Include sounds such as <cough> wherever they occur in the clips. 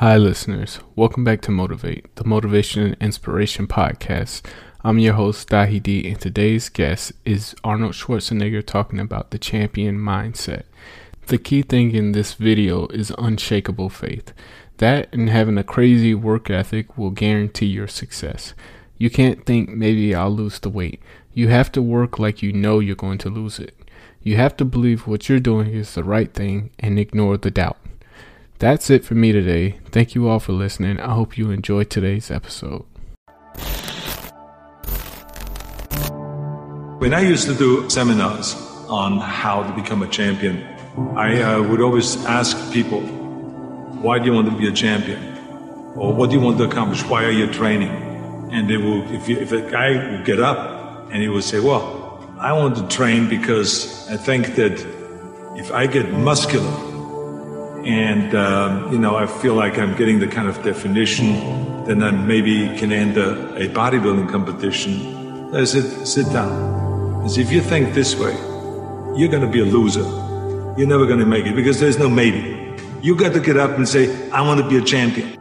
Hi, listeners. Welcome back to Motivate, the Motivation and Inspiration Podcast. I'm your host, Dahi D, and today's guest is Arnold Schwarzenegger talking about the champion mindset. The key thing in this video is unshakable faith. That and having a crazy work ethic will guarantee your success. You can't think maybe I'll lose the weight. You have to work like you know you're going to lose it. You have to believe what you're doing is the right thing and ignore the doubt. That's it for me today. Thank you all for listening. I hope you enjoyed today's episode. When I used to do seminars on how to become a champion, I uh, would always ask people, why do you want to be a champion? Or what do you want to accomplish? Why are you training? And they will, if, you, if a guy would get up and he would say, well, I want to train because I think that if I get muscular, and um, you know I feel like I'm getting the kind of definition, then I maybe can enter a bodybuilding competition. I said, sit down. I said, if you think this way, you're going to be a loser. You're never going to make it because there's no maybe. You got to get up and say, I want to be a champion.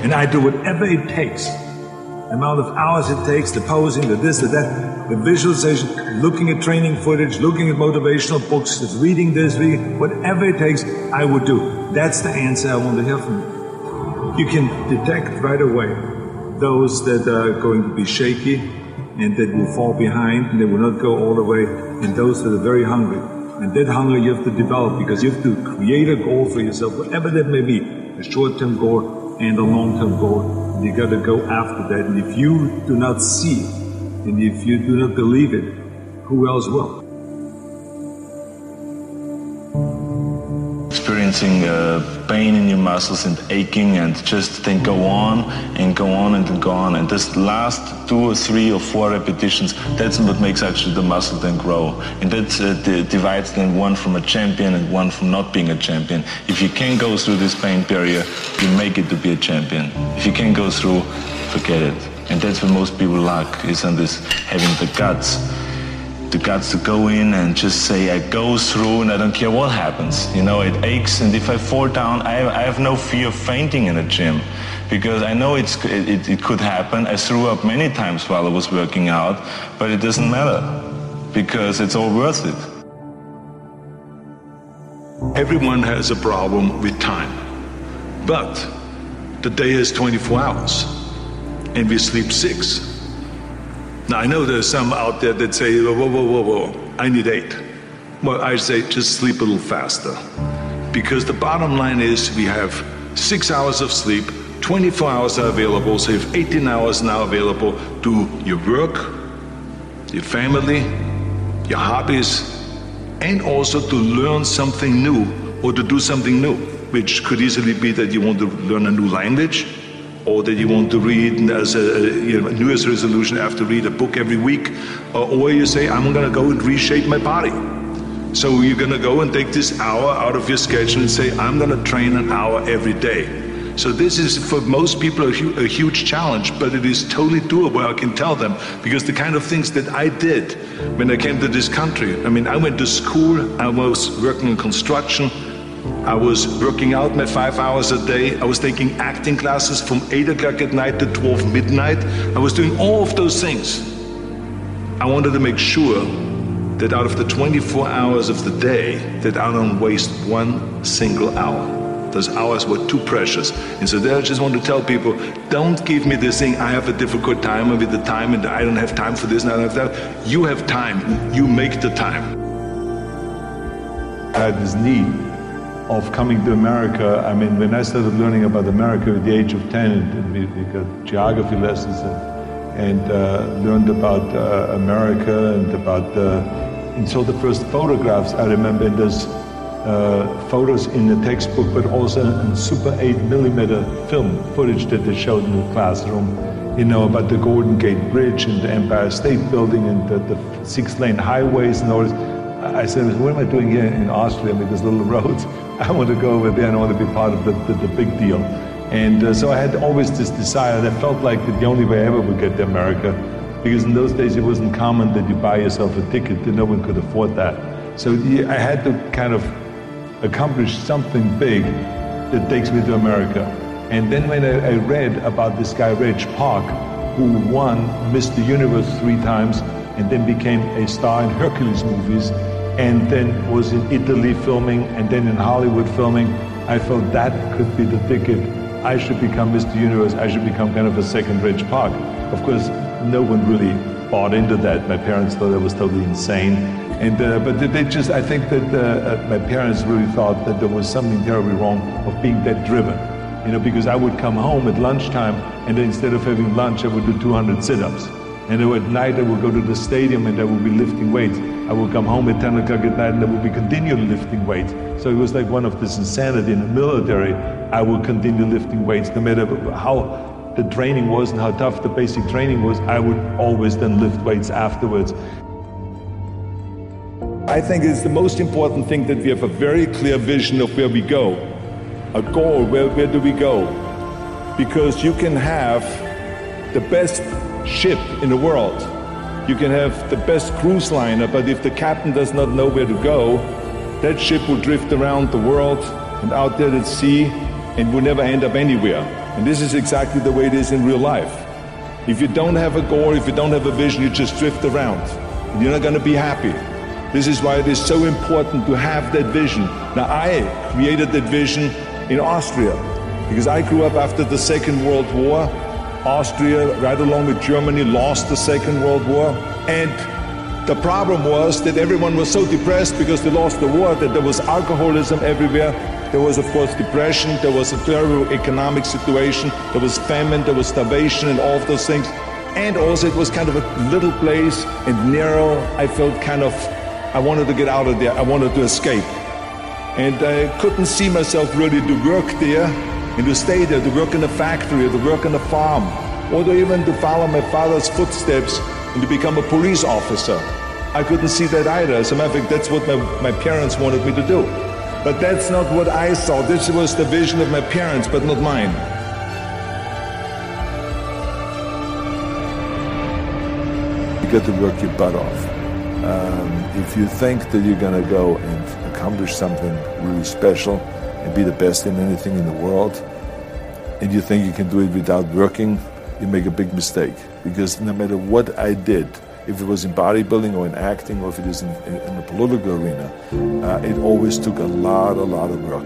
And I do whatever it takes amount of hours it takes, the posing, the this, the that, the visualization, looking at training footage, looking at motivational books, just reading this, reading, whatever it takes, I would do. That's the answer I want to hear from you. You can detect right away those that are going to be shaky and that will fall behind and they will not go all the way, and those that are very hungry. And that hunger you have to develop because you have to create a goal for yourself, whatever that may be, a short-term goal and a long-term goal you got to go after that. And if you do not see it, and if you do not believe it, who else will? Experiencing uh, pain in your muscles and aching and just then go on and go on and go on. And this last two or three or four repetitions that's what makes actually the muscle then grow. And that uh, divides then one from a champion and one from not being a champion. If you can go through this pain barrier you make it to be a champion. If you can go through forget it. And that's what most people lack is on this having the guts the guts to go in and just say I go through and I don't care what happens. You know, it aches and if I fall down, I, I have no fear of fainting in a gym because I know it's, it, it could happen. I threw up many times while I was working out, but it doesn't matter because it's all worth it. Everyone has a problem with time, but the day is 24 hours and we sleep six. Now, I know there's some out there that say, whoa, whoa, whoa, whoa, I need eight. Well, I say just sleep a little faster. Because the bottom line is we have six hours of sleep, 24 hours are available, so you have 18 hours now available to your work, your family, your hobbies, and also to learn something new or to do something new, which could easily be that you want to learn a new language or that you want to read as a, you know, New Year's resolution, I have to read a book every week, or, or you say, I'm going to go and reshape my body. So you're going to go and take this hour out of your schedule and say, I'm going to train an hour every day. So this is for most people a, hu a, huge challenge, but it is totally doable. I can tell them because the kind of things that I did when I came to this country. I mean, I went to school. I was working in construction. I was working out my five hours a day. I was taking acting classes from 8 o'clock at night to 12 midnight. I was doing all of those things. I wanted to make sure that out of the 24 hours of the day, that I don't waste one single hour. Those hours were too precious. And so there I just want to tell people, don't give me this thing, I have a difficult time with the time and I don't have time for this and I don't have that. You have time. You make the time. I had this need of coming to America. I mean, when I started learning about America at the age of 10, and we, we got geography lessons and, and uh, learned about uh, America and about the, and so the first photographs I remember in those uh, photos in the textbook, but also in super 8 millimeter film footage that they showed in the classroom. You know, about the Golden Gate Bridge and the Empire State Building and the, the six lane highways and all this. I said, what am I doing here in Austria with these little <laughs> roads? I want to go over there and I want to be part of the, the, the big deal. And uh, so I had always this desire, that felt like that the only way I ever would get to America, because in those days it wasn't common that you buy yourself a ticket, that no one could afford that. So I had to kind of accomplish something big that takes me to America. And then when I, I read about this guy, Reg Park, who won Mr. Universe three times and then became a star in Hercules movies and then was in Italy filming and then in Hollywood filming, I felt that could be the ticket. I should become Mr. Universe. I should become kind of a second Reg Park. Of course, no one really bought into that. My parents thought I was totally insane. And, uh, but they just, I think that uh, uh, my parents really thought that there was something terribly wrong of being that driven. You know, because I would come home at lunchtime and then instead of having lunch, I would do 200 sit-ups. And then at night, I would go to the stadium and I would be lifting weights. I would come home at 10 o'clock at night and I would be continually lifting weights. So it was like one of this insanity in the military. I would continue lifting weights no matter how the training was and how tough the basic training was. I would always then lift weights afterwards. I think it's the most important thing that we have a very clear vision of where we go, a goal, where, where do we go? Because you can have the best ship in the world. You can have the best cruise liner, but if the captain does not know where to go, that ship will drift around the world and out there at sea and will never end up anywhere. And this is exactly the way it is in real life. If you don't have a goal, if you don't have a vision, you just drift around. And you're not going to be happy. This is why it is so important to have that vision. Now, I created that vision in Austria because I grew up after the Second World War Austria, right along with Germany, lost the Second World War. And the problem was that everyone was so depressed because they lost the war that there was alcoholism everywhere. There was, of course, depression. There was a terrible economic situation. There was famine. There was starvation and all of those things. And also, it was kind of a little place and narrow. I felt kind of, I wanted to get out of there. I wanted to escape. And I couldn't see myself really to work there and to stay there, to work in a factory, or to work on a farm, or to even to follow my father's footsteps and to become a police officer. I couldn't see that either. As a matter of fact, that's what my, my parents wanted me to do. But that's not what I saw. This was the vision of my parents, but not mine. You got to work your butt off. Um, if you think that you're going to go and accomplish something really special, and be the best in anything in the world, and you think you can do it without working, you make a big mistake. Because no matter what I did, if it was in bodybuilding or in acting or if it is in, in, in the political arena, uh, it always took a lot, a lot of work.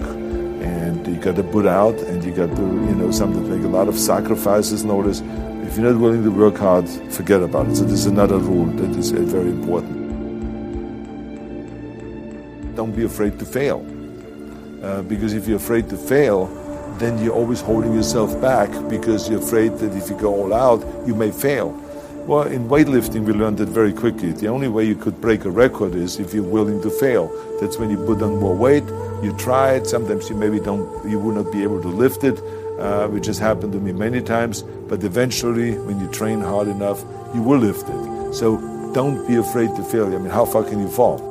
And you got to put out and you got to, you know, something like a lot of sacrifices. Notice, if you're not willing to work hard, forget about it. So this is another rule that is uh, very important. Don't be afraid to fail. Uh, because if you're afraid to fail, then you're always holding yourself back because you're afraid that if you go all out, you may fail. Well, in weightlifting, we learned that very quickly. The only way you could break a record is if you're willing to fail. That's when you put on more weight, you try it. Sometimes you maybe don't, you will not be able to lift it, uh, which has happened to me many times. But eventually, when you train hard enough, you will lift it. So don't be afraid to fail. I mean, how far can you fall?